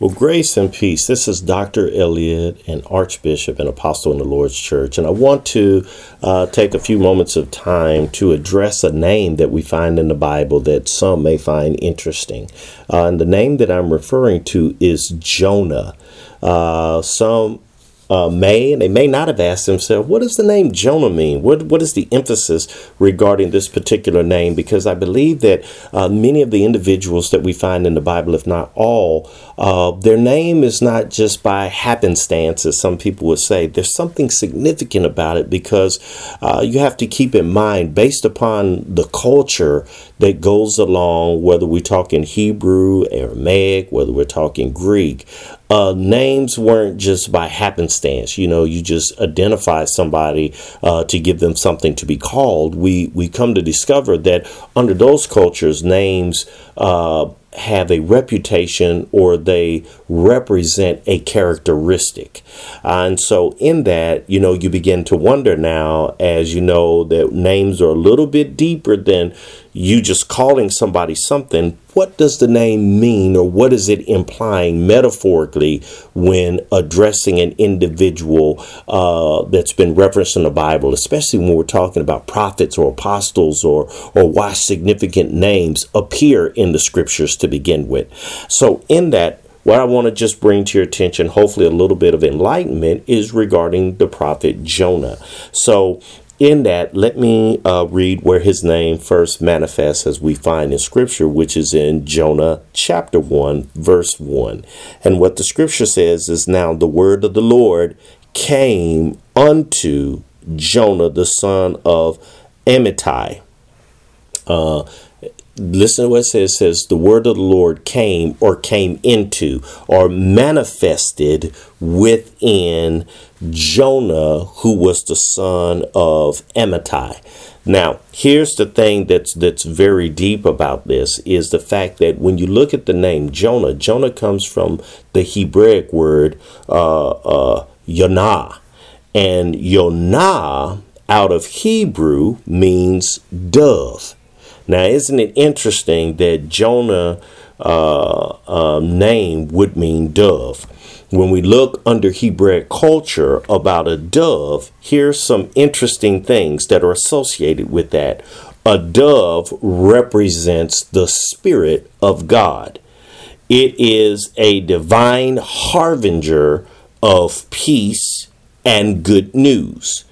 Well, grace and peace. This is Dr. Elliott, an Archbishop and Apostle in the Lord's Church. And I want to uh, take a few moments of time to address a name that we find in the Bible that some may find interesting. Uh, and the name that I'm referring to is Jonah. Uh, some uh, may and they may not have asked themselves, what does the name Jonah mean? What what is the emphasis regarding this particular name? Because I believe that uh, many of the individuals that we find in the Bible, if not all, uh, their name is not just by happenstance, as some people would say. There's something significant about it because uh, you have to keep in mind, based upon the culture that goes along, whether we're talking Hebrew, Aramaic, whether we're talking Greek, uh, names weren't just by happenstance. You know, you just identify somebody uh, to give them something to be called. We we come to discover that under those cultures, names uh, have a reputation or they represent a characteristic. and so, in that, you know, you begin to wonder now, as you know, that names are a little bit deeper than you just calling somebody something. What does the name mean, or what is it implying metaphorically when addressing an individual uh, that's been referenced in the Bible, especially when we're talking about prophets or apostles or, or why significant names appear in the scriptures to begin with? So, in that, what I want to just bring to your attention, hopefully a little bit of enlightenment, is regarding the prophet Jonah. So, in that, let me uh, read where his name first manifests as we find in Scripture, which is in Jonah chapter 1, verse 1. And what the Scripture says is now the word of the Lord came unto Jonah, the son of Amittai. Uh, listen to what it says. It says the word of the Lord came or came into or manifested within Jonah, who was the son of Amittai. Now, here's the thing that's that's very deep about this is the fact that when you look at the name Jonah, Jonah comes from the Hebraic word uh, uh, Yonah, and Yonah out of Hebrew means dove. Now, isn't it interesting that Jonah uh, um, name would mean dove? When we look under Hebraic culture about a dove, here's some interesting things that are associated with that. A dove represents the Spirit of God. It is a divine harbinger of peace and good news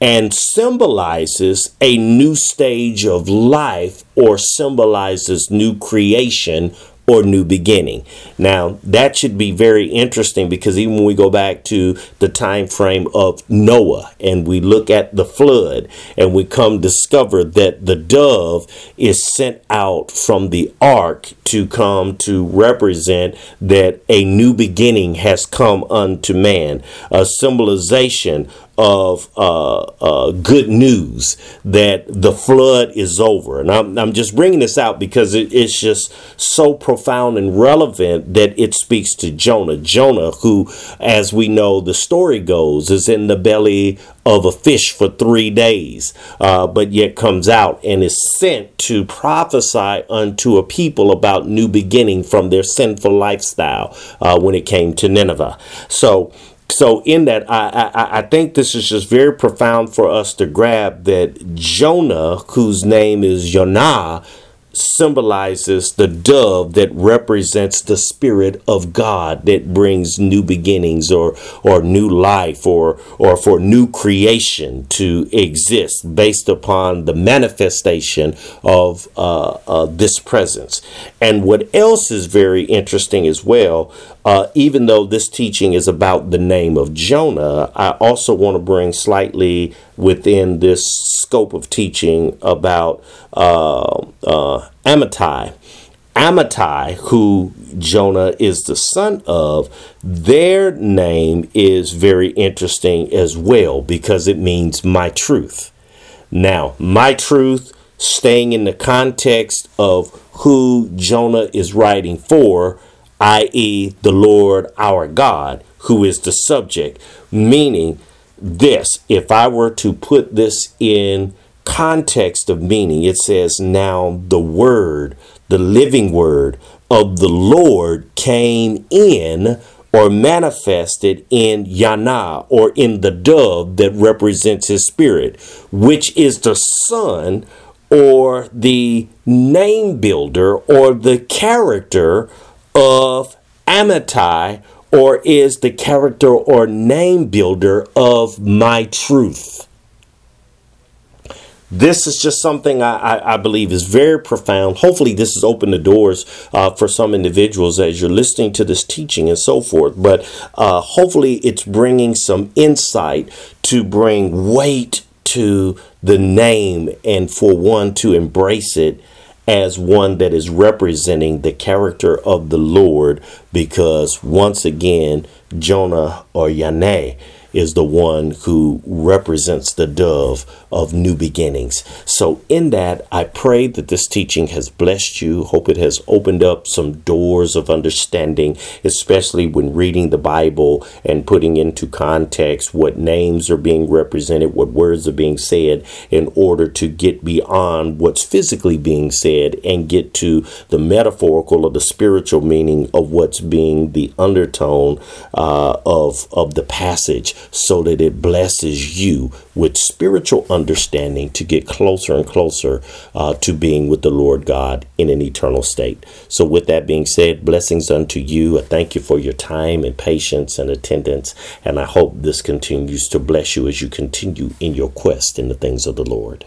and symbolizes a new stage of life or symbolizes new creation or new beginning. Now, that should be very interesting because even when we go back to the time frame of Noah and we look at the flood and we come discover that the dove is sent out from the ark to come to represent that a new beginning has come unto man, a symbolization of uh, uh, good news that the flood is over. And I'm, I'm just bringing this out because it, it's just so profound and relevant that it speaks to Jonah. Jonah, who, as we know, the story goes, is in the belly of a fish for three days, uh, but yet comes out and is sent to prophesy unto a people about new beginning from their sinful lifestyle uh, when it came to Nineveh. So, so in that I, I, I think this is just very profound for us to grab that jonah whose name is yonah symbolizes the dove that represents the spirit of God that brings new beginnings or or new life or or for new creation to exist based upon the manifestation of uh, uh, this presence. And what else is very interesting as well, uh, even though this teaching is about the name of Jonah, I also want to bring slightly within this scope of teaching about uh, uh, Amittai. Amittai, who Jonah is the son of, their name is very interesting as well because it means my truth. Now, my truth, staying in the context of who Jonah is writing for, i.e., the Lord our God, who is the subject, meaning this, if I were to put this in context of meaning, it says, Now the word, the living word of the Lord came in or manifested in Yonah or in the dove that represents his spirit, which is the son or the name builder or the character of Amittai or is the character or name builder of my truth. This is just something I, I, I believe is very profound. Hopefully, this has opened the doors uh, for some individuals as you're listening to this teaching and so forth. But uh, hopefully, it's bringing some insight to bring weight to the name and for one to embrace it as one that is representing the character of the Lord because once again, Jonah or Yonah is the one who represents the dove of new beginnings. So, in that, I pray that this teaching has blessed you. Hope it has opened up some doors of understanding, especially when reading the Bible and putting into context what names are being represented, what words are being said, in order to get beyond what's physically being said and get to the metaphorical or the spiritual meaning of what's being the undertone uh, of, of the passage so that it blesses you with spiritual understanding to get closer and closer uh, to being with the Lord God in an eternal state. So, with that being said, blessings unto you. I thank you for your time and patience and attendance, and I hope this continues to bless you as you continue in your quest in the things of the Lord.